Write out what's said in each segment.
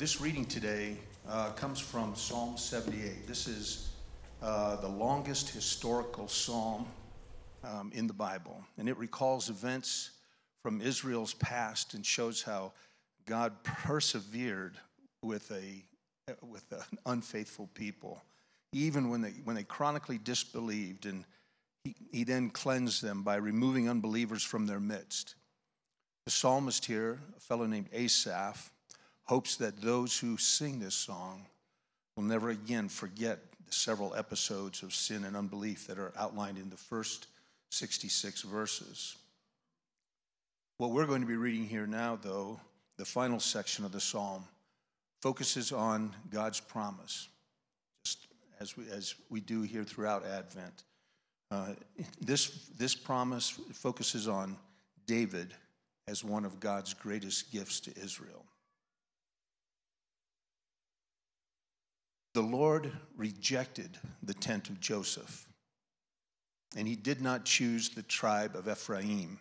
this reading today uh, comes from Psalm 78. This is uh, the longest historical psalm um, in the Bible, and it recalls events from Israel's past and shows how God persevered with, a, with an unfaithful people, even when they, when they chronically disbelieved, and he, he then cleansed them by removing unbelievers from their midst. The psalmist here, a fellow named Asaph, hopes that those who sing this song will never again forget the several episodes of sin and unbelief that are outlined in the first 66 verses. What we're going to be reading here now, though, the final section of the psalm, focuses on God's promise, just as we, as we do here throughout Advent. Uh, this, this promise focuses on David as one of God's greatest gifts to Israel. The Lord rejected the tent of Joseph, and he did not choose the tribe of Ephraim,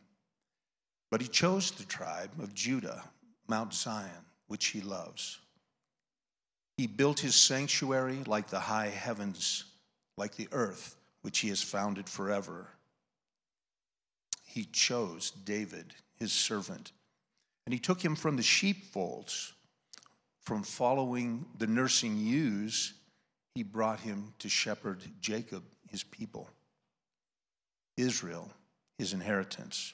but he chose the tribe of Judah, Mount Zion, which he loves. He built his sanctuary like the high heavens, like the earth, which he has founded forever. He chose David, his servant, and he took him from the sheepfolds from following the nursing ewes, he brought him to shepherd Jacob, his people, Israel, his inheritance.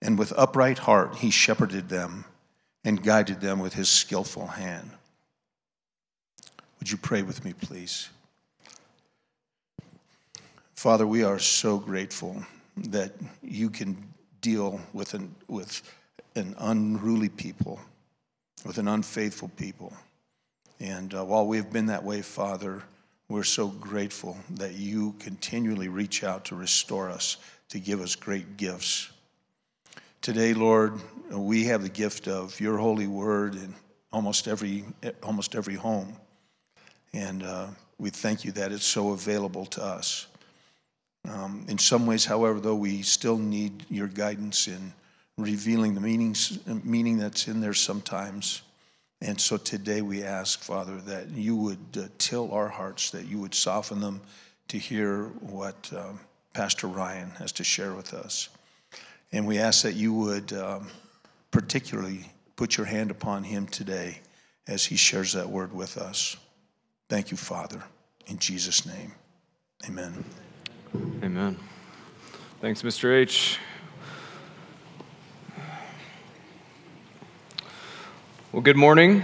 And with upright heart, he shepherded them and guided them with his skillful hand. Would you pray with me, please? Father, we are so grateful that you can deal with an, with an unruly people with an unfaithful people. And uh, while we've been that way, Father, we're so grateful that you continually reach out to restore us, to give us great gifts. Today, Lord, we have the gift of your holy word in almost every, almost every home. And uh, we thank you that it's so available to us. Um, in some ways, however, though, we still need your guidance in revealing the meanings, meaning that's in there sometimes. And so today we ask, Father, that you would uh, till our hearts, that you would soften them to hear what uh, Pastor Ryan has to share with us. And we ask that you would um, particularly put your hand upon him today as he shares that word with us. Thank you, Father. In Jesus' name, amen. Amen. Thanks, Mr. H. Well, good morning.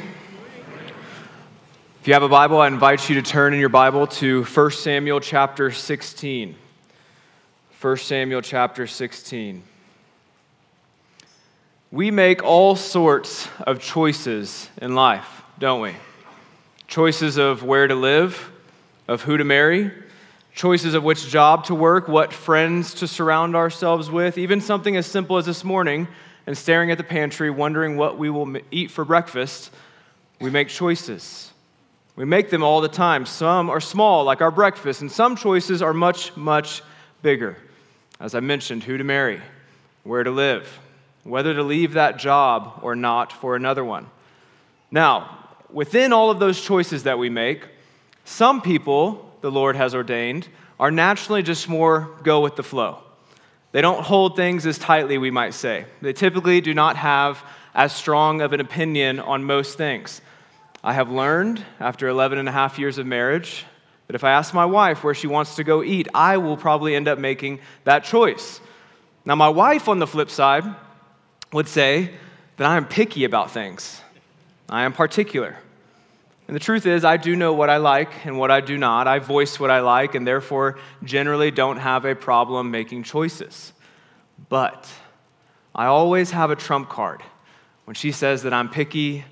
If you have a Bible, I invite you to turn in your Bible to 1 Samuel chapter 16. 1 Samuel chapter 16. We make all sorts of choices in life, don't we? Choices of where to live, of who to marry, choices of which job to work, what friends to surround ourselves with, even something as simple as this morning and staring at the pantry, wondering what we will eat for breakfast, we make choices. We make them all the time. Some are small, like our breakfast, and some choices are much, much bigger. As I mentioned, who to marry, where to live, whether to leave that job or not for another one. Now, within all of those choices that we make, some people, the Lord has ordained, are naturally just more go with the flow. They don't hold things as tightly, we might say. They typically do not have as strong of an opinion on most things. I have learned after 11 and a half years of marriage that if I ask my wife where she wants to go eat, I will probably end up making that choice. Now, my wife, on the flip side, would say that I am picky about things, I am particular. And the truth is, I do know what I like and what I do not. I voice what I like and therefore generally don't have a problem making choices. But I always have a trump card. When she says that I'm picky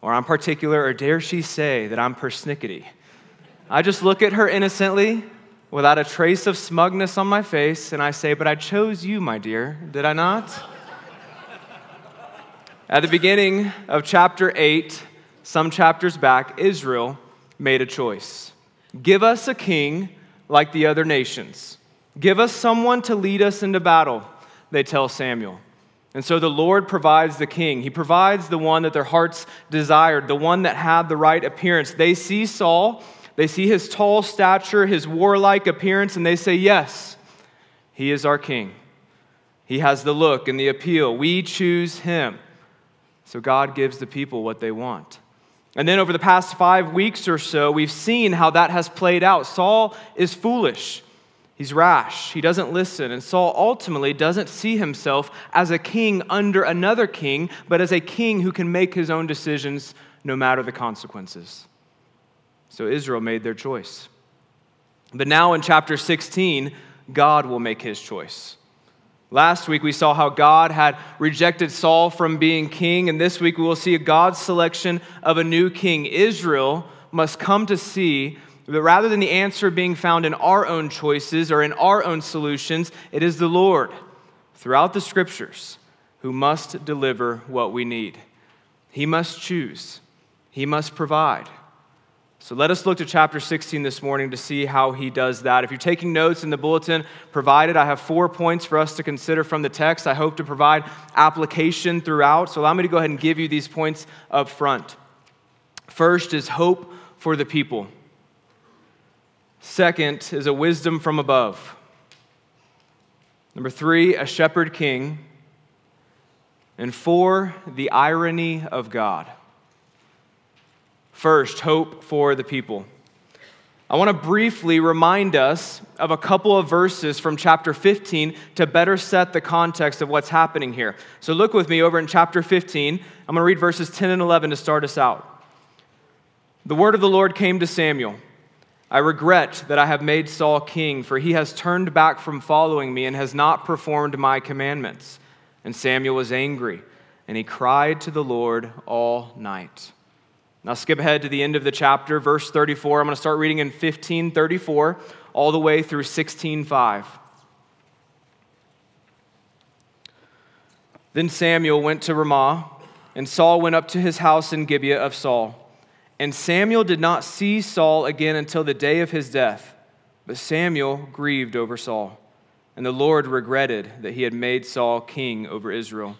or I'm particular, or dare she say that I'm persnickety, I just look at her innocently without a trace of smugness on my face and I say, But I chose you, my dear, did I not? At the beginning of chapter 8, some chapters back, Israel made a choice. Give us a king like the other nations. Give us someone to lead us into battle, they tell Samuel. And so the Lord provides the king. He provides the one that their hearts desired, the one that had the right appearance. They see Saul, they see his tall stature, his warlike appearance, and they say, Yes, he is our king. He has the look and the appeal. We choose him. So God gives the people what they want. And then over the past five weeks or so, we've seen how that has played out. Saul is foolish. He's rash. He doesn't listen. And Saul ultimately doesn't see himself as a king under another king, but as a king who can make his own decisions no matter the consequences. So Israel made their choice. But now in chapter 16, God will make his choice. Last week we saw how God had rejected Saul from being king, and this week we will see God's selection of a new king. Israel must come to see that rather than the answer being found in our own choices or in our own solutions, it is the Lord throughout the scriptures who must deliver what we need. He must choose, He must provide. So let us look to chapter 16 this morning to see how he does that. If you're taking notes in the bulletin provided, I have four points for us to consider from the text. I hope to provide application throughout. So allow me to go ahead and give you these points up front. First is hope for the people. Second is a wisdom from above. Number three, a shepherd king. And four, the irony of God. First, hope for the people. I want to briefly remind us of a couple of verses from chapter 15 to better set the context of what's happening here. So look with me over in chapter 15. I'm going to read verses 10 and 11 to start us out. The word of the Lord came to Samuel. I regret that I have made Saul king, for he has turned back from following me and has not performed my commandments. And Samuel was angry, and he cried to the Lord all night. Now, skip ahead to the end of the chapter, verse 34. I'm going to start reading in 1534 all the way through 16:5. Then Samuel went to Ramah, and Saul went up to his house in Gibeah of Saul. And Samuel did not see Saul again until the day of his death. But Samuel grieved over Saul, and the Lord regretted that he had made Saul king over Israel.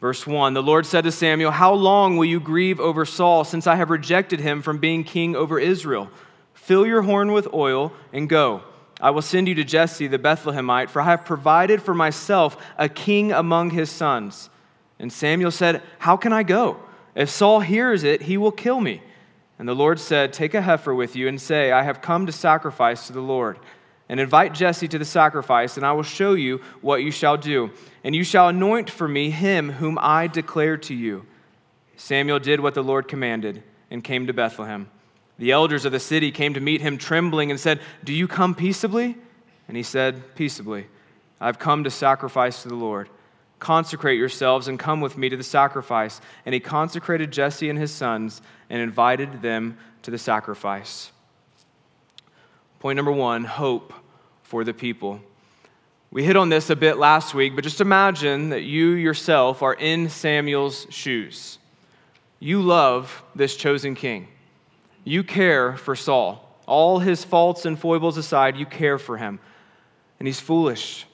Verse 1 The Lord said to Samuel, How long will you grieve over Saul, since I have rejected him from being king over Israel? Fill your horn with oil and go. I will send you to Jesse the Bethlehemite, for I have provided for myself a king among his sons. And Samuel said, How can I go? If Saul hears it, he will kill me. And the Lord said, Take a heifer with you and say, I have come to sacrifice to the Lord. And invite Jesse to the sacrifice, and I will show you what you shall do. And you shall anoint for me him whom I declare to you. Samuel did what the Lord commanded and came to Bethlehem. The elders of the city came to meet him trembling and said, Do you come peaceably? And he said, Peaceably. I've come to sacrifice to the Lord. Consecrate yourselves and come with me to the sacrifice. And he consecrated Jesse and his sons and invited them to the sacrifice. Point number one hope for the people. We hit on this a bit last week, but just imagine that you yourself are in Samuel's shoes. You love this chosen king. You care for Saul. All his faults and foibles aside, you care for him. And he's foolish.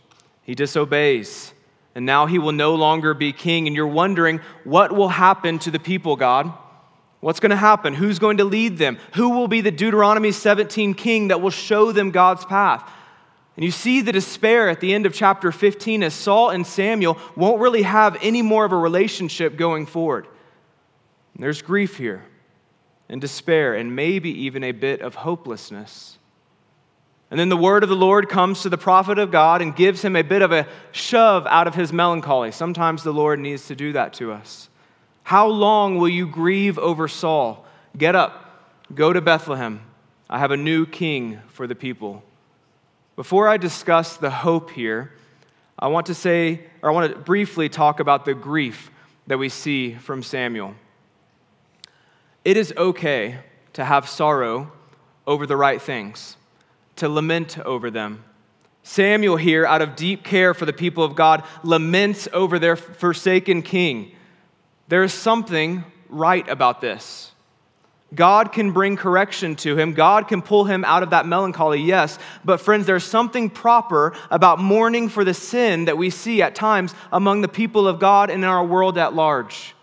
He disobeys and now he will no longer be king. And you're wondering, what will happen to the people, God? What's going to happen? Who's going to lead them? Who will be the Deuteronomy 17 king that will show them God's path? And you see the despair at the end of chapter 15 as Saul and Samuel won't really have any more of a relationship going forward. And there's grief here, and despair, and maybe even a bit of hopelessness. And then the word of the Lord comes to the prophet of God and gives him a bit of a shove out of his melancholy. Sometimes the Lord needs to do that to us. How long will you grieve over Saul? Get up, go to Bethlehem. I have a new king for the people. Before I discuss the hope here, I want to say, or I want to briefly talk about the grief that we see from Samuel. It is okay to have sorrow over the right things to lament over them. Samuel, here, out of deep care for the people of God, laments over their forsaken king. There is something right about this. God can bring correction to him. God can pull him out of that melancholy, yes. But, friends, there's something proper about mourning for the sin that we see at times among the people of God and in our world at large.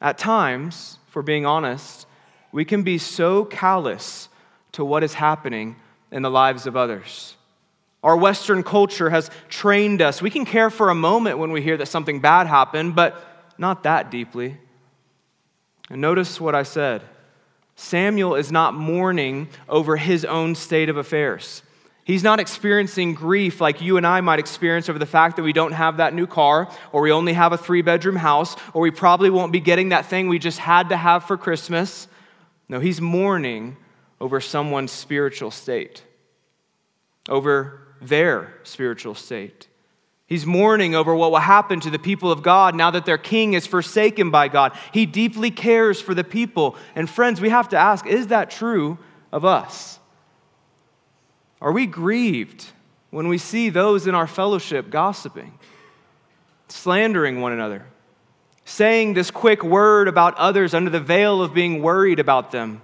At times, for being honest, we can be so callous to what is happening in the lives of others. Our Western culture has trained us. We can care for a moment when we hear that something bad happened, but not that deeply. And notice what I said Samuel is not mourning over his own state of affairs. He's not experiencing grief like you and I might experience over the fact that we don't have that new car, or we only have a three bedroom house, or we probably won't be getting that thing we just had to have for Christmas. No, he's mourning over someone's spiritual state, over their spiritual state. He's mourning over what will happen to the people of God now that their king is forsaken by God. He deeply cares for the people. And friends, we have to ask is that true of us? Are we grieved when we see those in our fellowship gossiping, slandering one another, saying this quick word about others under the veil of being worried about them?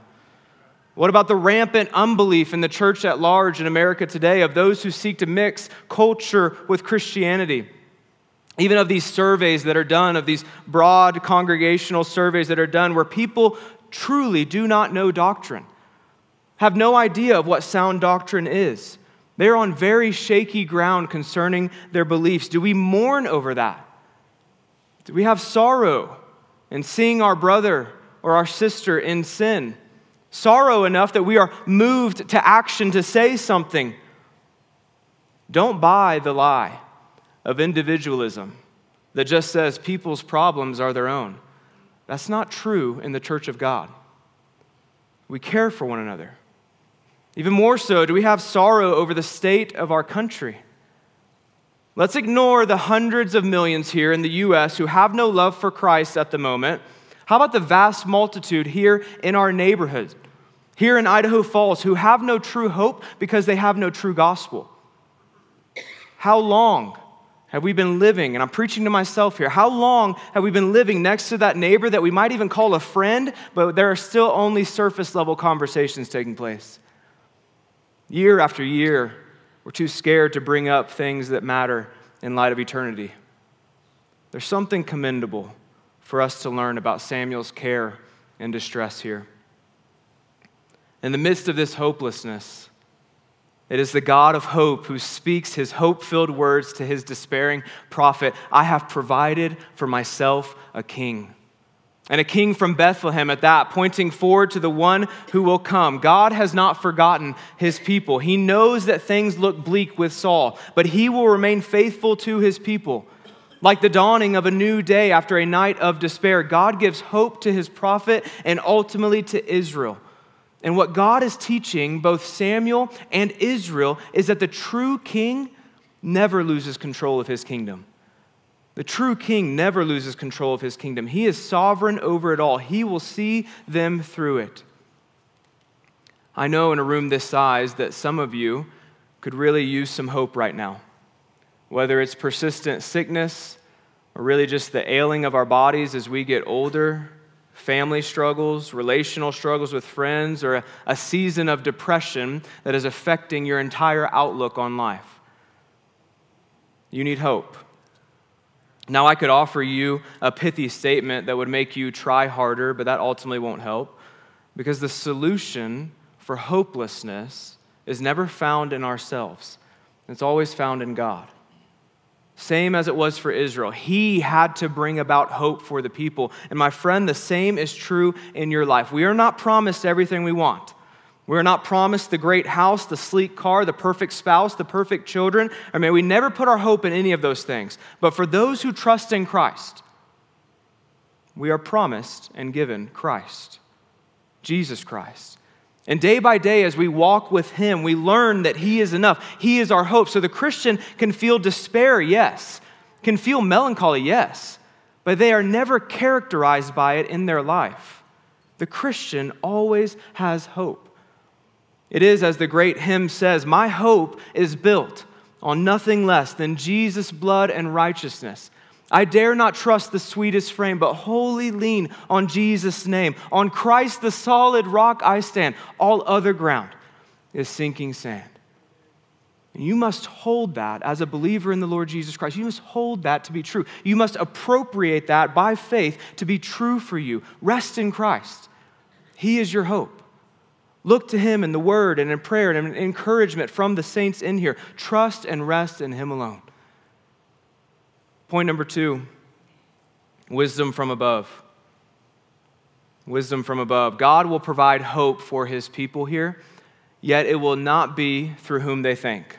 What about the rampant unbelief in the church at large in America today of those who seek to mix culture with Christianity? Even of these surveys that are done, of these broad congregational surveys that are done, where people truly do not know doctrine, have no idea of what sound doctrine is. They're on very shaky ground concerning their beliefs. Do we mourn over that? Do we have sorrow in seeing our brother or our sister in sin? Sorrow enough that we are moved to action to say something. Don't buy the lie of individualism that just says people's problems are their own. That's not true in the church of God. We care for one another. Even more so, do we have sorrow over the state of our country? Let's ignore the hundreds of millions here in the U.S. who have no love for Christ at the moment. How about the vast multitude here in our neighborhoods here in Idaho Falls who have no true hope because they have no true gospel. How long have we been living, and I'm preaching to myself here, how long have we been living next to that neighbor that we might even call a friend, but there are still only surface level conversations taking place? Year after year, we're too scared to bring up things that matter in light of eternity. There's something commendable for us to learn about Samuel's care and distress here. In the midst of this hopelessness, it is the God of hope who speaks his hope filled words to his despairing prophet I have provided for myself a king. And a king from Bethlehem at that, pointing forward to the one who will come. God has not forgotten his people. He knows that things look bleak with Saul, but he will remain faithful to his people. Like the dawning of a new day after a night of despair, God gives hope to his prophet and ultimately to Israel. And what God is teaching both Samuel and Israel is that the true king never loses control of his kingdom. The true king never loses control of his kingdom. He is sovereign over it all, he will see them through it. I know in a room this size that some of you could really use some hope right now. Whether it's persistent sickness or really just the ailing of our bodies as we get older, family struggles, relational struggles with friends, or a, season of depression that is affecting your entire outlook on life. You need hope. Now, I could offer you a pithy statement that would make you try harder, but that ultimately won't help because the solution for hopelessness is never found in ourselves, it's always found in God. Same as it was for Israel. He had to bring about hope for the people. And my friend, the same is true in your life. We are not promised everything we want. We're not promised the great house, the sleek car, the perfect spouse, the perfect children. I mean, we never put our hope in any of those things. But for those who trust in Christ, we are promised and given Christ, Jesus Christ. And day by day, as we walk with Him, we learn that He is enough. He is our hope. So the Christian can feel despair, yes, can feel melancholy, yes, but they are never characterized by it in their life. The Christian always has hope. It is, as the great hymn says, My hope is built on nothing less than Jesus' blood and righteousness. I dare not trust the sweetest frame, but wholly lean on Jesus' name. On Christ, the solid rock, I stand. All other ground is sinking sand. And you must hold that as a believer in the Lord Jesus Christ. You must hold that to be true. You must appropriate that by faith to be true for you. Rest in Christ. He is your hope. Look to Him in the Word and in prayer and in encouragement from the saints in here. Trust and rest in Him alone. Point number two wisdom from above. Wisdom from above. God will provide hope for His people here, yet it will not be through whom they think.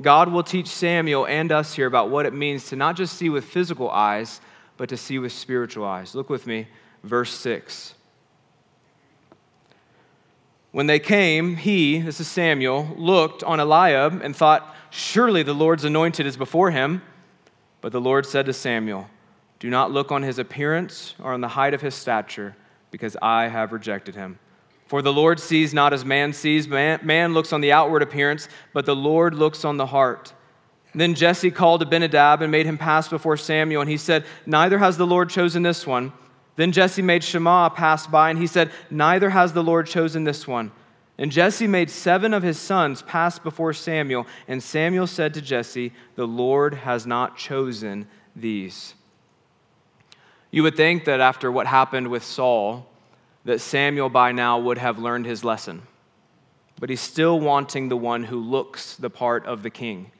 God will teach Samuel and us here about what it means to not just see with physical eyes, but to see with spiritual eyes. Look with me, verse 6. When they came, he, this is Samuel, looked on Eliab and thought, Surely the Lord's anointed is before him. But the Lord said to Samuel, Do not look on his appearance or on the height of his stature, because I have rejected him. For the Lord sees not as man sees. Man, man, looks on the outward appearance, but the Lord looks on the heart. Then Jesse called Abinadab and made him pass before Samuel, and he said, Neither has the Lord chosen this one. Then Jesse made Shammah pass by, and he said, Neither has the Lord chosen this one. And Jesse made seven of his sons pass before Samuel, and Samuel said to Jesse, The Lord has not chosen these. You would think that after what happened with Saul, that Samuel by now would have learned his lesson. But he's still wanting the one who looks the part of the king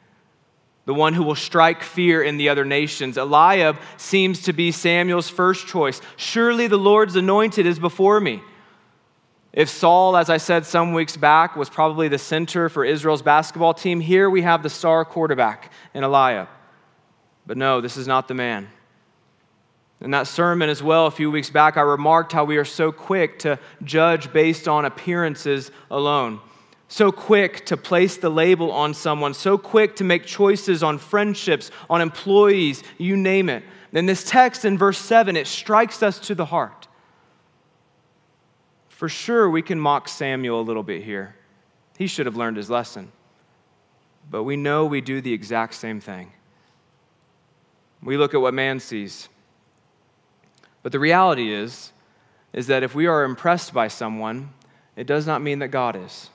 the one who will strike fear in the other nations. Eliab seems to be Samuel's first choice. Surely the Lord's anointed is before me. If Saul, as I said some weeks back, was probably the center for Israel's basketball team, here we have the star quarterback in Eliab. But no, this is not the man. In that sermon as well, a few weeks back, I remarked how we are so quick to judge based on appearances alone so quick to place the label on someone, so quick to make choices on friendships, on employees, you name it. In this text in verse 7, it strikes us to the heart. For sure, we can mock Samuel a little bit here. He should have learned his lesson. But we know we do the exact same thing. We look at what man sees. But the reality is, is that if we are impressed by someone, it does not mean that God is.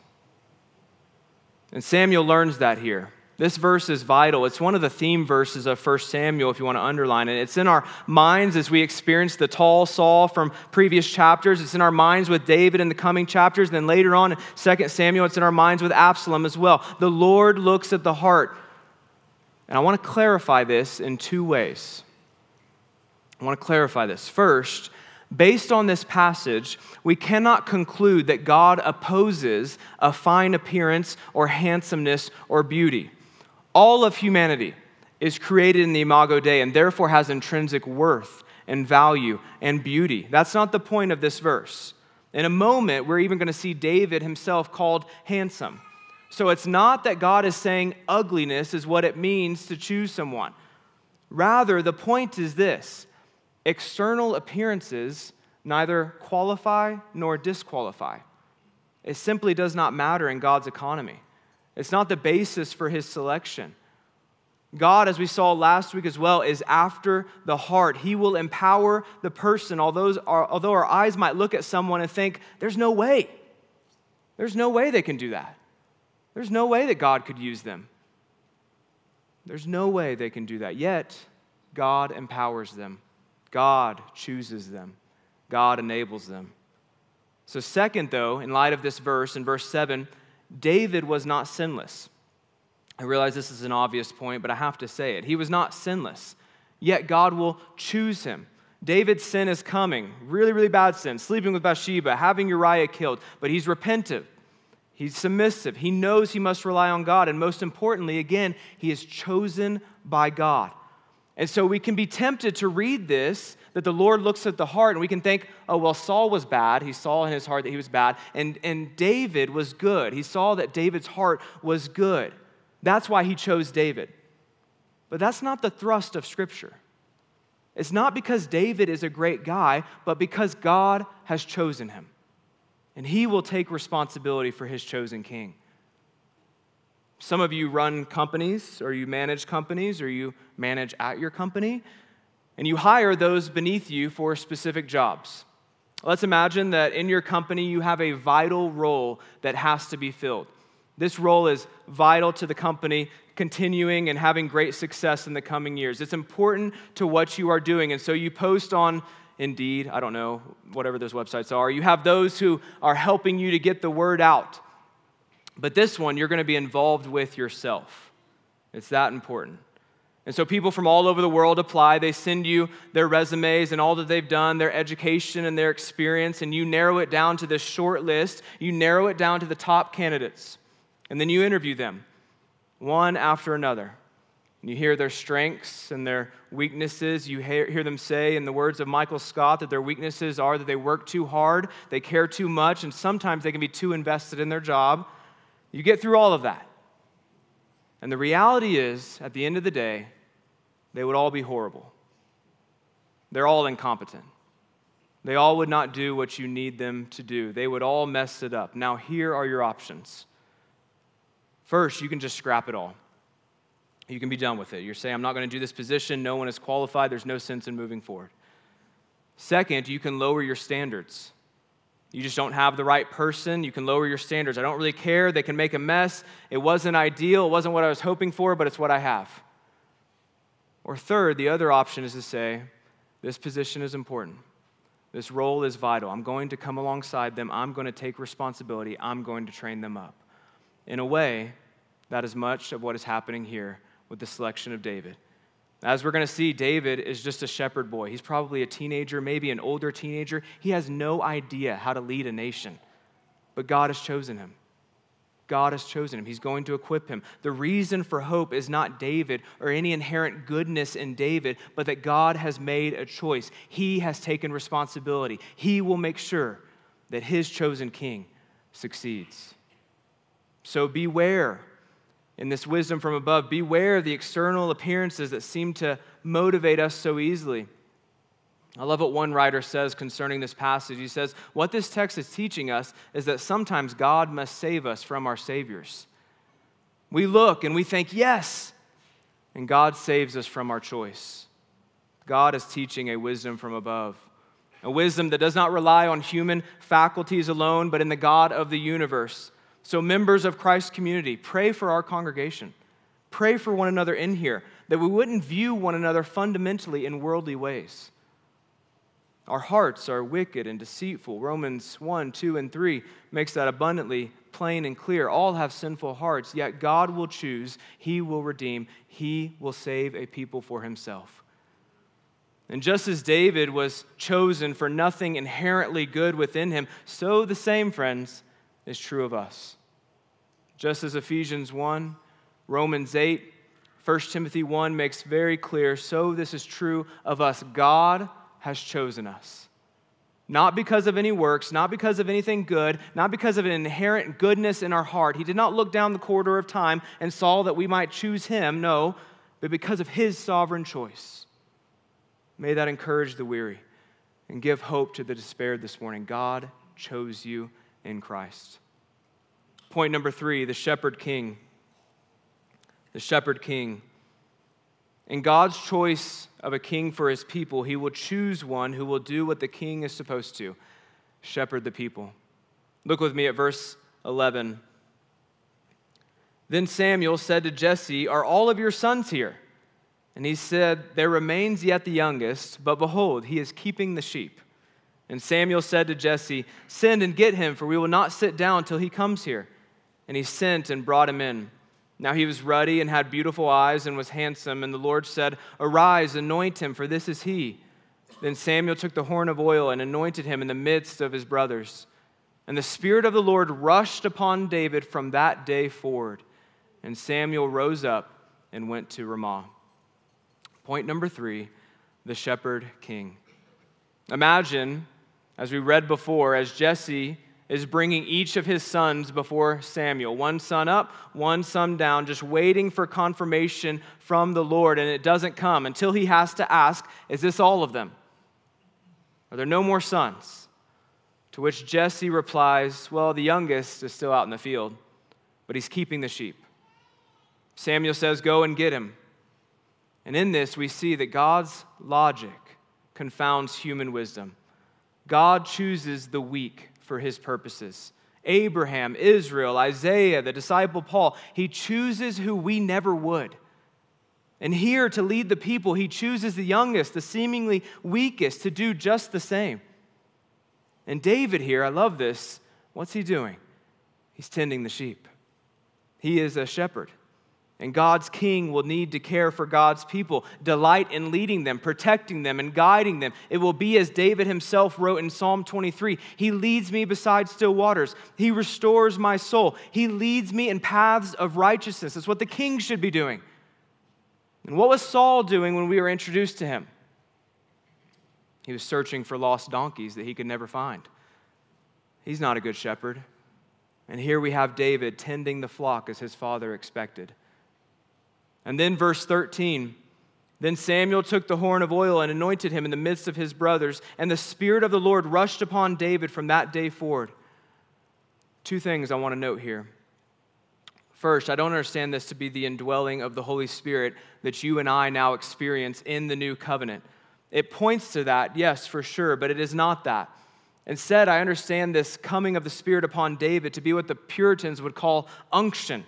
And Samuel learns that here. This verse is vital. It's one of the theme verses of 1 Samuel, if you want to underline it. It's in our minds as we experience the tall Saul from previous chapters. It's in our minds with David in the coming chapters. And Then later on in 2 Samuel, it's in our minds with Absalom as well. The Lord looks at the heart. And I want to clarify this in two ways. I want to clarify this. First, Based on this passage, we cannot conclude that God opposes a fine appearance or handsomeness or beauty. All of humanity is created in the Imago Dei and therefore has intrinsic worth and value and beauty. That's not the point of this verse. In a moment, we're even going to see David himself called handsome. So it's not that God is saying ugliness is what it means to choose someone. Rather, the point is this external appearances neither qualify nor disqualify. It simply does not matter in God's economy. It's not the basis for his selection. God, as we saw last week as well, is after the heart. He will empower the person, although our, eyes might look at someone and think, there's no way. There's no way they can do that. There's no way that God could use them. There's no way they can do that. Yet, God empowers them. God chooses them, God enables them. So, second, though, in light of this verse, in verse 7, David was not sinless. I realize this is an obvious point, but I have to say it. He was not sinless, yet God will choose him. David's sin is coming, really, really bad sin, sleeping with Bathsheba, having Uriah killed, but he's repentant. He's submissive. He knows he must rely on God. And most importantly, again, he is chosen by God. And so we can be tempted to read this that the Lord looks at the heart and we can think, oh, well, Saul was bad. He saw in his heart that he was bad. And, and David was good. He saw that David's heart was good. That's why he chose David. But that's not the thrust of Scripture. It's not because David is a great guy, but because God has chosen him. And he will take responsibility for his chosen king. Some of you run companies, or you manage companies, or you manage at your company. and you hire those beneath you for specific jobs. Let's imagine that in your company you have a vital role that has to be filled. This role is vital to the company continuing and having great success in the coming years. It's important to what you are doing. And so you post on Indeed, I don't know, whatever those websites are. You have those who are helping you to get the word out. But this one, you're going to be involved with yourself. It's that important. And so people from all over the world apply. They send you their resumes and all that they've done, their education and their experience, and you narrow it down to this short list. You narrow it down to the top candidates. And then you interview them, one after another. And you hear their strengths and their weaknesses. You hear, hear them say, in the words of Michael Scott, that their weaknesses are that they work too hard, they care too much, and sometimes they can be too invested in their job. You get through all of that. And the reality is, at the end of the day, they would all be horrible. They're all incompetent. They all would not do what you need them to do. They would all mess it up. Now, here are your options. First, you can just scrap it all you can be done with it. You're saying, I'm not going to do this position. No one is qualified. There's no sense in moving forward. Second, you can lower your standards. You just don't have the right person. You can lower your standards. I don't really care. They can make a mess. It wasn't ideal. It wasn't what I was hoping for, but it's what I have. Or third, the other option is to say, this position is important. This role is vital. I'm going to come alongside them. I'm going to take responsibility. I'm going to train them up. In a way, that is much of what is happening here with the selection of David. As we're going to see, David is just a shepherd boy. He's probably a teenager, maybe an older teenager. He has no idea how to lead a nation, but God has chosen him. God has chosen him. He's going to equip him. The reason for hope is not David or any inherent goodness in David, but that God has made a choice. He has taken responsibility. He will make sure that his chosen king succeeds. So beware in this wisdom from above. Beware of the external appearances that seem to motivate us so easily. I love what one writer says concerning this passage. He says, What this text is teaching us is that sometimes God must save us from our saviors. We look and we think, Yes, and God saves us from our choice. God is teaching a wisdom from above, a wisdom that does not rely on human faculties alone, but in the God of the universe so, members of Christ's community, pray for our congregation. Pray for one another in here, that we wouldn't view one another fundamentally in worldly ways. Our hearts are wicked and deceitful. Romans 1, 2, and 3 makes that abundantly plain and clear. All have sinful hearts, yet God will choose, He will redeem, He will save a people for Himself. And just as David was chosen for nothing inherently good within him, so the same, friends, is true of us. Just as Ephesians 1, Romans 8, 1 Timothy 1 makes very clear, so this is true of us. God has chosen us. Not because of any works, not because of anything good, not because of an inherent goodness in our heart. He did not look down the corridor of time and saw that we might choose him, no, but because of his sovereign choice. May that encourage the weary and give hope to the despaired this morning. God chose you in Christ. Point number three the shepherd king. The shepherd king. In God's choice of a king for his people, he will choose one who will do what the king is supposed to shepherd the people. Look with me at verse 11. Then Samuel said to Jesse, Are all of your sons here? And he said, There remains yet the youngest, but behold, he is keeping the sheep. And Samuel said to Jesse, Send and get him, for we will not sit down till he comes here and he sent and brought him in. Now he was ruddy and had beautiful eyes and was handsome. And the Lord said, Arise, anoint him, for this is he. Then Samuel took the horn of oil and anointed him in the midst of his brothers. And the Spirit of the Lord rushed upon David from that day forward. And Samuel rose up and went to Ramah. Point number three the shepherd king. Imagine, as we read before, as Jesse is bringing each of his sons before Samuel. One son up, one son down, just waiting for confirmation from the Lord. And it doesn't come until he has to ask, Is this all of them? Are there no more sons? To which Jesse replies, Well, the youngest is still out in the field, but he's keeping the sheep. Samuel says, Go and get him. And in this, we see that God's logic confounds human wisdom. God chooses the weak for his purposes. Abraham, Israel, Isaiah, the disciple Paul, he chooses who we never would. And here to lead the people, he chooses the youngest, the seemingly weakest, to do just the same. And David here, I love this. What's he doing? He's tending the sheep. He is a shepherd. And God's king will need to care for God's people, delight in leading them, protecting them, and guiding them. It will be as David himself wrote in Psalm 23 He leads me beside still waters, He restores my soul, He leads me in paths of righteousness. That's what the king should be doing. And what was Saul doing when we were introduced to him? He was searching for lost donkeys that he could never find. He's not a good shepherd. And here we have David tending the flock as his father expected. And then, verse 13 Then Samuel took the horn of oil and anointed him in the midst of his brothers, and the Spirit of the Lord rushed upon David from that day forward. Two things I want to note here. First, I don't understand this to be the indwelling of the Holy Spirit that you and I now experience in the new covenant. It points to that, yes, for sure, but it is not that. Instead, I understand this coming of the Spirit upon David to be what the Puritans would call unction.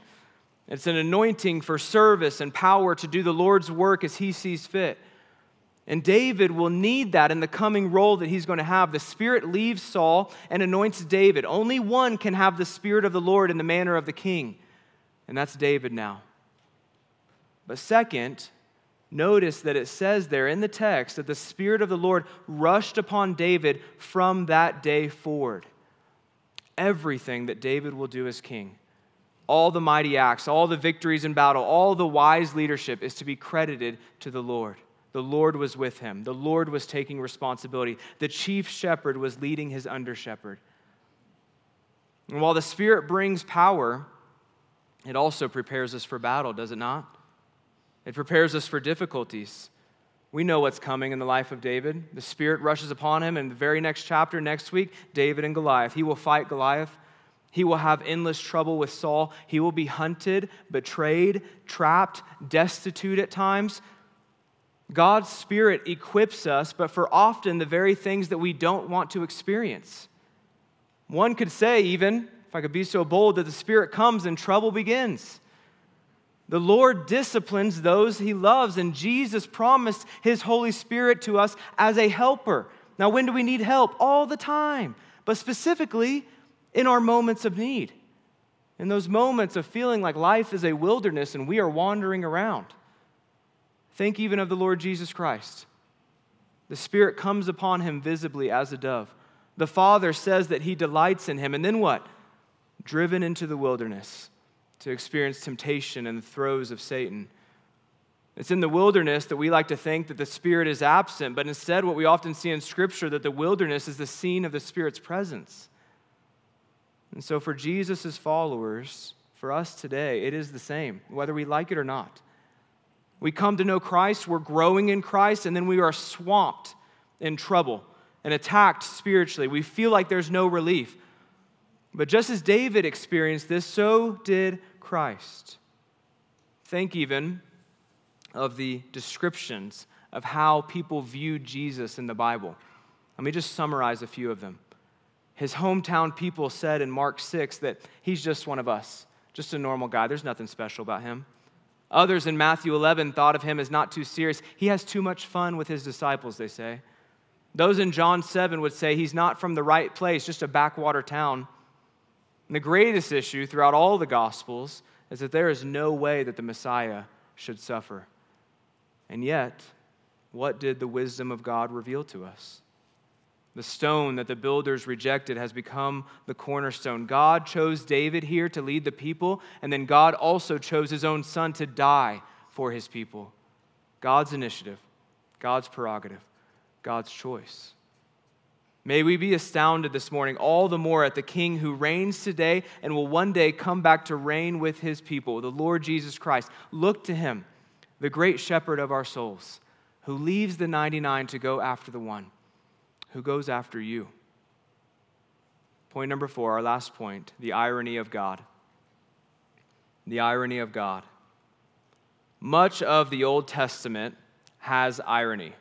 It's an anointing for service and power to do the Lord's work as he sees fit. And David will need that in the coming role that he's going to have. The Spirit leaves Saul and anoints David. Only one can have the Spirit of the Lord in the manner of the king and that's David now. But second, notice that it says there in the text that the Spirit of the Lord rushed upon David from that day forward. Everything that David will do as king, all the mighty acts, all the victories in battle, all the wise leadership is to be credited to the Lord. The Lord was with him. The Lord was taking responsibility. The chief shepherd was leading his under shepherd. And while the Spirit brings power, it also prepares us for battle, does it not? It prepares us for difficulties. We know what's coming in the life of David. The Spirit rushes upon him, and the very next chapter, next week, David and Goliath. He will fight Goliath. He will have endless trouble with Saul. He will be hunted, betrayed, trapped, destitute at times. God's Spirit equips us, but for often the very things that we don't want to experience. One could say, even, if I could be so bold, that the Spirit comes and trouble begins. The Lord disciplines those he loves, and Jesus promised his Holy Spirit to us as a helper. Now, when do we need help? All the time, but specifically in our moments of need, in those moments of feeling like life is a wilderness and we are wandering around. Think even of the Lord Jesus Christ. The Spirit comes upon him visibly as a dove. The Father says that he delights in him, and then what? driven into the wilderness to experience temptation and the throes of Satan. It's in the wilderness that we like to think that the Spirit is absent, but instead, what we often see in Scripture, that the wilderness is the scene of the Spirit's presence. And so, for Jesus' followers, for us today, it is the same, whether we like it or not. We come to know Christ, we're growing in Christ, and then we are swamped in trouble and attacked spiritually. We feel like there's no relief. But just as David experienced this, so did Christ. Think even of the descriptions of how people viewed Jesus in the Bible. Let me just summarize a few of them. His hometown people said in Mark 6 that he's just one of us, just a normal guy. There's nothing special about him. Others in Matthew 11 thought of him as not too serious. He has too much fun with his disciples, they say. Those in John 7 would say he's not from the right place, just a backwater town. And the greatest issue throughout all the Gospels is that there is no way that the Messiah should suffer. And yet, what did the wisdom of God reveal to us? The stone that the builders rejected has become the cornerstone. God chose David here to lead the people, and then God also chose his own son to die for his people. God's initiative, God's prerogative, God's choice. May we be astounded this morning all the more at the King who reigns today and will one day come back to reign with his people, the Lord Jesus Christ. Look to him, the great shepherd of our souls, who leaves the 99 to go after the one, who goes after you. Point number four, our last point the irony of God. The irony of God. Much of the Old Testament has irony.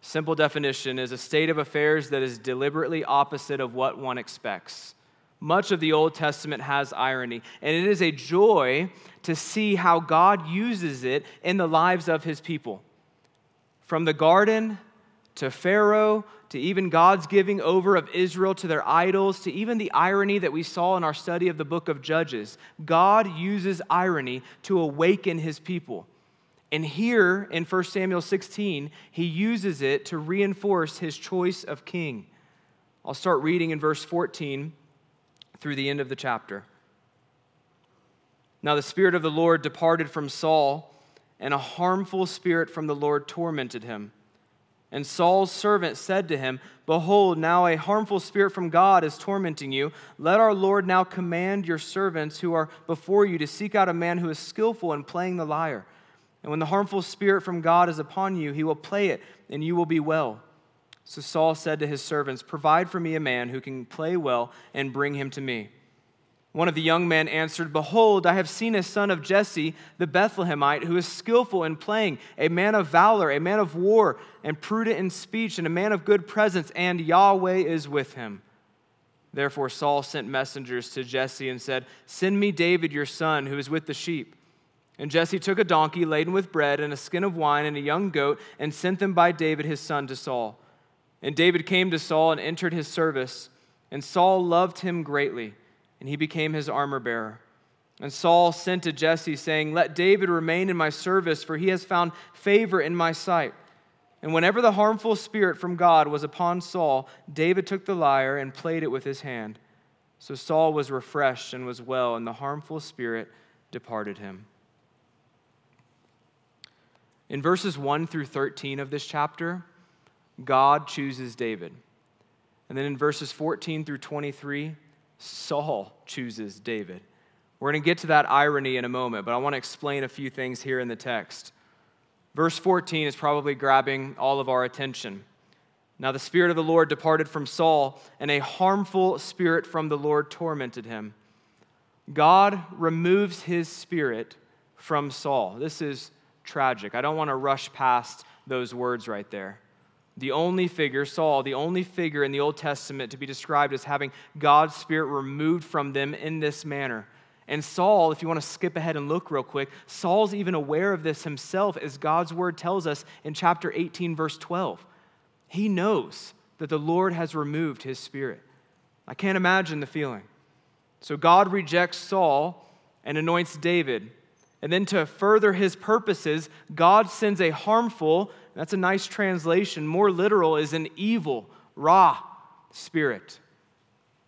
Simple definition is a state of affairs that is deliberately opposite of what one expects. Much of the Old Testament has irony, and it is a joy to see how God uses it in the lives of his people. From the garden to Pharaoh to even God's giving over of Israel to their idols, to even the irony that we saw in our study of the book of Judges. God uses irony to awaken his people. And here in 1 Samuel 16, he uses it to reinforce his choice of king. I'll start reading in verse 14 through the end of the chapter. Now the Spirit of the Lord departed from Saul, and a harmful spirit from the Lord tormented him. And Saul's servant said to him, Behold, now a harmful spirit from God is tormenting you. Let our Lord now command your servants who are before you to seek out a man who is skillful in playing the lyre. And when the harmful spirit from God is upon you, he will play it, and you will be well. So Saul said to his servants, Provide for me a man who can play well, and bring him to me. One of the young men answered, Behold, I have seen a son of Jesse, the Bethlehemite, who is skillful in playing, a man of valor, a man of war, and prudent in speech, and a man of good presence, and Yahweh is with him. Therefore Saul sent messengers to Jesse and said, Send me David your son, who is with the sheep. And Jesse took a donkey laden with bread and a skin of wine and a young goat, and sent them by David his son to Saul. And David came to Saul and entered his service, and Saul loved him greatly and he became his armor bearer. And Saul sent to Jesse, saying, Let David remain in my service, for he has found favor in my sight. And whenever the harmful spirit from God was upon Saul, David took the lyre and played it with his hand. So Saul was refreshed and was well, and the harmful spirit departed him. In verses 1 through 13 of this chapter, God chooses David. And then in verses 14 through 23, Saul chooses David. We're going to get to that irony in a moment, but I want to explain a few things here in the text. Verse 14 is probably grabbing all of our attention. Now the Spirit of the Lord departed from Saul, and a harmful spirit from the Lord tormented him. God removes his spirit from Saul. This is tragic. I don't want to rush past those words right there the only figure, Saul, the only figure in the Old Testament to be described as having God's Spirit removed from them in this manner. And Saul, if you want to skip ahead and look real quick, Saul's even aware of this himself, as God's word tells us in chapter 18, verse 12. He knows that the Lord has removed his spirit. I can't imagine the feeling. So God rejects Saul and anoints David. And then to further his purposes, God sends a harmful that's a nice translation. More literal is an evil, Ra spirit.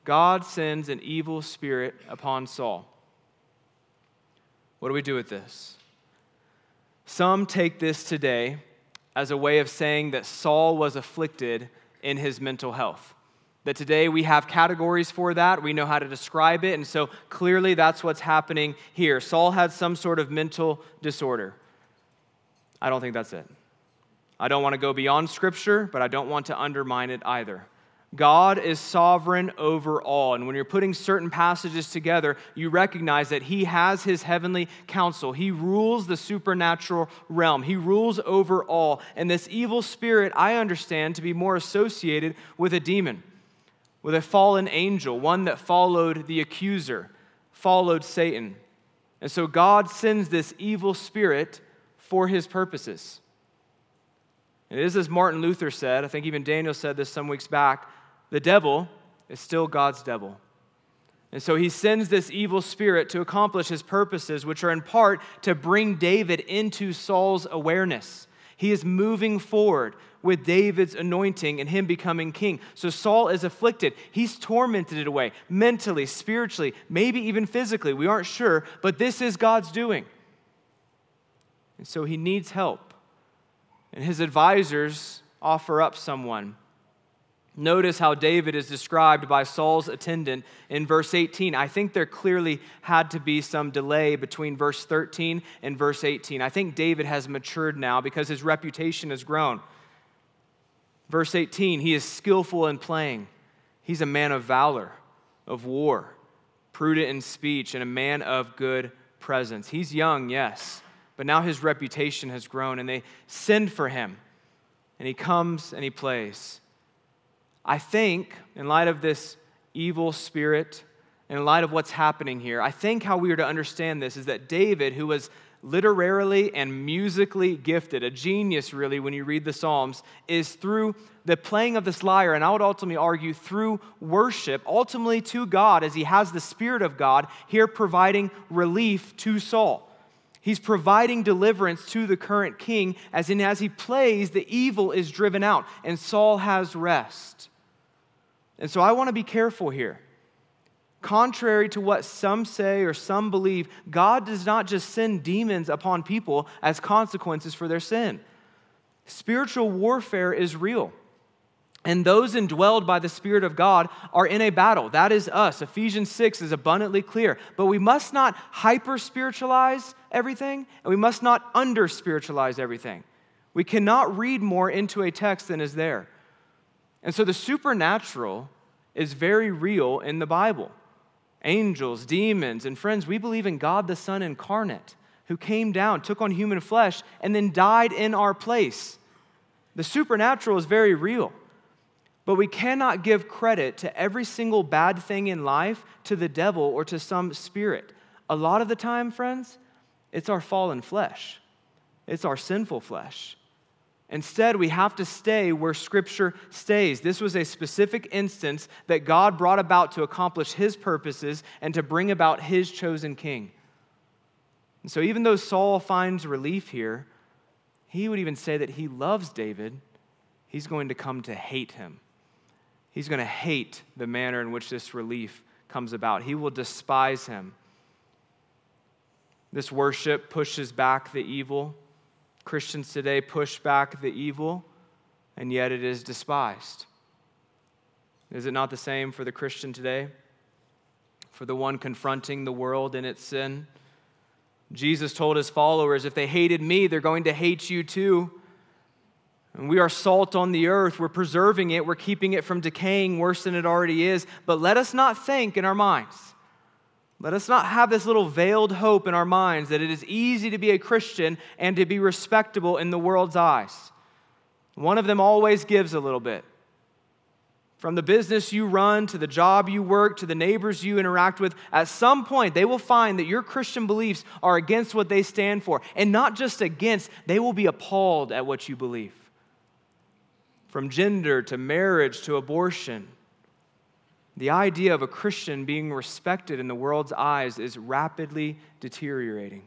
God sends an evil spirit upon Saul. What do we do with this? Some take this today as a way of saying that Saul was afflicted in his mental health. That today we have categories for that, we know how to describe it, and so clearly that's what's happening here. Saul had some sort of mental disorder. I don't think that's it. I don't want to go beyond Scripture, but I don't want to undermine it either. God is sovereign over all. And when you're putting certain passages together, you recognize that He has His heavenly counsel. He rules the supernatural realm, He rules over all. And this evil spirit, I understand to be more associated with a demon, with a fallen angel, one that followed the accuser, followed Satan. And so God sends this evil spirit for His purposes. It is as Martin Luther said, I think even Daniel said this some weeks back the devil is still God's devil. And so he sends this evil spirit to accomplish his purposes, which are in part to bring David into Saul's awareness. He is moving forward with David's anointing and him becoming king. So Saul is afflicted. He's tormented away mentally, spiritually, maybe even physically. We aren't sure, but this is God's doing. And so he needs help and his advisors offer up someone. Notice how David is described by Saul's attendant in verse 18. I think there clearly had to be some delay between verse 13 and verse 18. I think David has matured now because his reputation has grown. Verse 18, he is skillful in playing. He's a man of valor, of war, prudent in speech, and a man of good presence. He's young, yes, But now his reputation has grown, and they send for him. And he comes and he plays. I think, in light of this evil spirit, in light of what's happening here, I think how we are to understand this is that David, who was literarily and musically gifted, a genius really when you read the Psalms, is through the playing of this lyre, and I would ultimately argue through worship, ultimately to God, as he has the Spirit of God here providing relief to Saul. He's providing deliverance to the current king, as in as he plays, the evil is driven out, and Saul has rest. And so I want to be careful here. Contrary to what some say or some believe, God does not just send demons upon people as consequences for their sin. Spiritual warfare is real. And those indwelled by the Spirit of God are in a battle. That is us. Ephesians 6 is abundantly clear. But we must not hyper spiritualize everything, and we must not under spiritualize everything. We cannot read more into a text than is there. And so the supernatural is very real in the Bible angels, demons, and friends, we believe in God the Son incarnate who came down, took on human flesh, and then died in our place. The supernatural is very real. But we cannot give credit to every single bad thing in life to the devil or to some spirit. A lot of the time, friends, it's our fallen flesh, it's our sinful flesh. Instead, we have to stay where Scripture stays. This was a specific instance that God brought about to accomplish His purposes and to bring about His chosen king. And so, even though Saul finds relief here, he would even say that he loves David. He's going to come to hate him. He's going to hate the manner in which this relief comes about. He will despise him. This worship pushes back the evil. Christians today push back the evil, and yet it is despised. Is it not the same for the Christian today? For the one confronting the world in its sin? Jesus told his followers, if they hated me, they're going to hate you too. And we are salt on the earth. We're preserving it. We're keeping it from decaying worse than it already is. But let us not think in our minds let us not have this little veiled hope in our minds that it is easy to be a Christian and to be respectable in the world's eyes. One of them always gives a little bit. From the business you run to the job you work to the neighbors you interact with, at some point they will find that your Christian beliefs are against what they stand for. And not just against, they will be appalled at what you believe. From gender to marriage to abortion the idea of a Christian being respected in the world's eyes is rapidly deteriorating.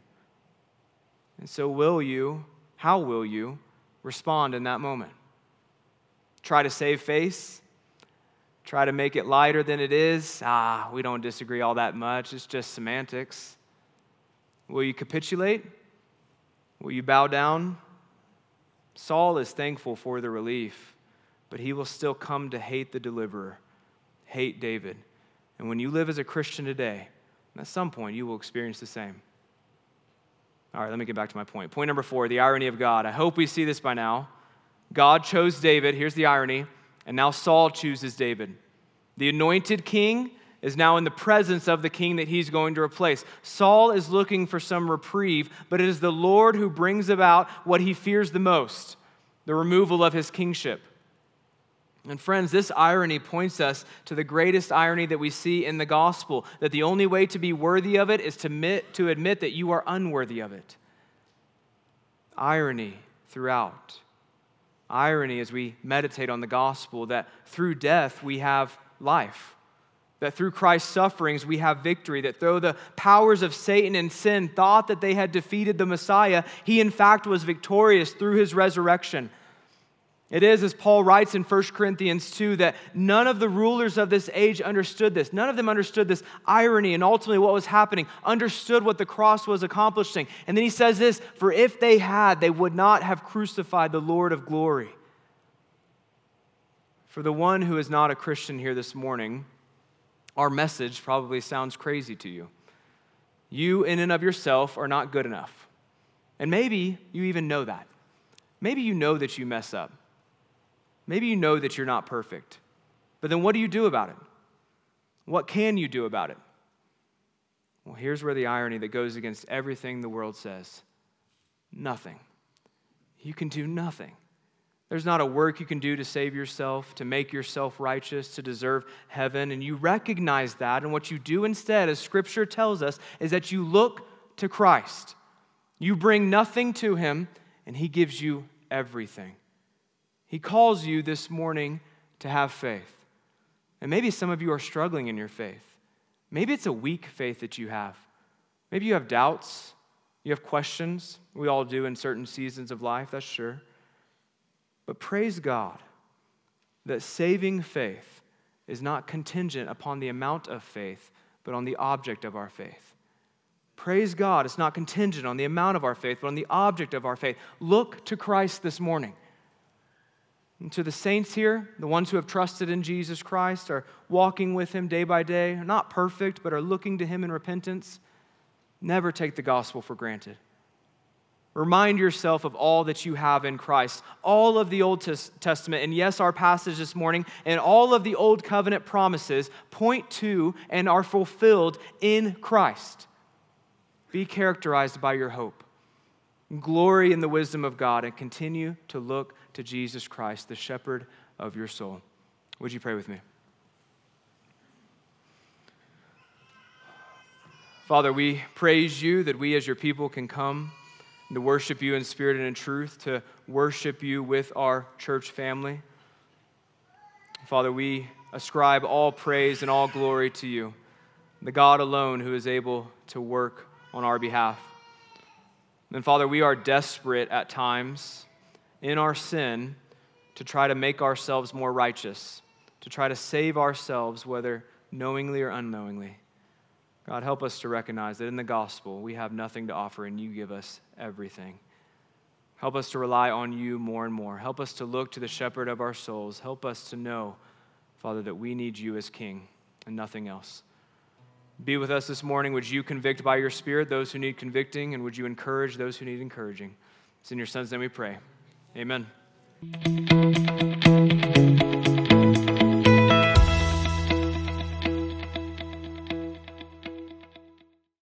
And so, will you, how will you respond in that moment? Try to save face? Try to make it lighter than it is? Ah, we don't disagree all that much. It's just semantics. Will you capitulate? Will you bow down? Saul is thankful for the relief, but he will still come to hate the deliverer hate David. And when you live as a Christian today, at some point you will experience the same. All right, let me get back to my point. Point number four the irony of God. I hope we see this by now. God chose David, here's the irony, and now Saul chooses David. The anointed king is now in the presence of the king that he's going to replace. Saul is looking for some reprieve, but it is the Lord who brings about what he fears the most the removal of his kingship. And friends, this irony points us to the greatest irony that we see in the gospel that the only way to be worthy of it is to admit, to admit that you are unworthy of it. Irony throughout. Irony as we meditate on the gospel that through death we have life. That through Christ's sufferings we have victory. That though the powers of Satan and sin thought that they had defeated the Messiah, he in fact was victorious through his resurrection. It is, as Paul writes in 1 Corinthians 2, that none of the rulers of this age understood this. None of them understood this irony and ultimately what was happening, understood what the cross was accomplishing. And then he says this For if they had, they would not have crucified the Lord of glory. For the one who is not a Christian here this morning, our message probably sounds crazy to you. You, in and of yourself, are not good enough. And maybe you even know that. Maybe you know that you mess up. Maybe you know that you're not perfect, but then what do you do about it? What can you do about it? Well, here's where the irony that goes against everything the world says nothing. You can do nothing. There's not a work you can do to save yourself, to make yourself righteous, to deserve heaven. And you recognize that. And what you do instead, as Scripture tells us, is that you look to Christ. You bring nothing to Him, and He gives you everything. He calls you this morning to have faith. And maybe some of you are struggling in your faith. Maybe it's a weak faith that you have. Maybe you have doubts, you have questions. We all do in certain seasons of life, that's sure. But praise God that saving faith is not contingent upon the amount of faith, but on the object of our faith. Praise God, it's not contingent on the amount of our faith, but on the object of our faith. Look to Christ this morning. And to the saints here, the ones who have trusted in Jesus Christ, are walking with Him day by day, are not perfect, but are looking to Him in repentance, never take the gospel for granted. Remind yourself of all that you have in Christ. All of the Old Testament, and yes, our passage this morning, and all of the Old Covenant promises point to and are fulfilled in Christ. Be characterized by your hope. Glory in the wisdom of God and continue to look to Jesus Christ, the shepherd of your soul. Would you pray with me? Father, we praise you that we as your people can come to worship you in spirit and in truth, to worship you with our church family. Father, we ascribe all praise and all glory to you, the God alone who is able to work on our behalf. And Father, we are desperate at times in our sin to try to make ourselves more righteous, to try to save ourselves, whether knowingly or unknowingly. God, help us to recognize that in the gospel we have nothing to offer and you give us everything. Help us to rely on you more and more. Help us to look to the shepherd of our souls. Help us to know, Father, that we need you as King and nothing else. Be with us this morning. Would you convict by your Spirit those who need convicting, and would you encourage those who need encouraging? It's in your Son's name we pray. Amen.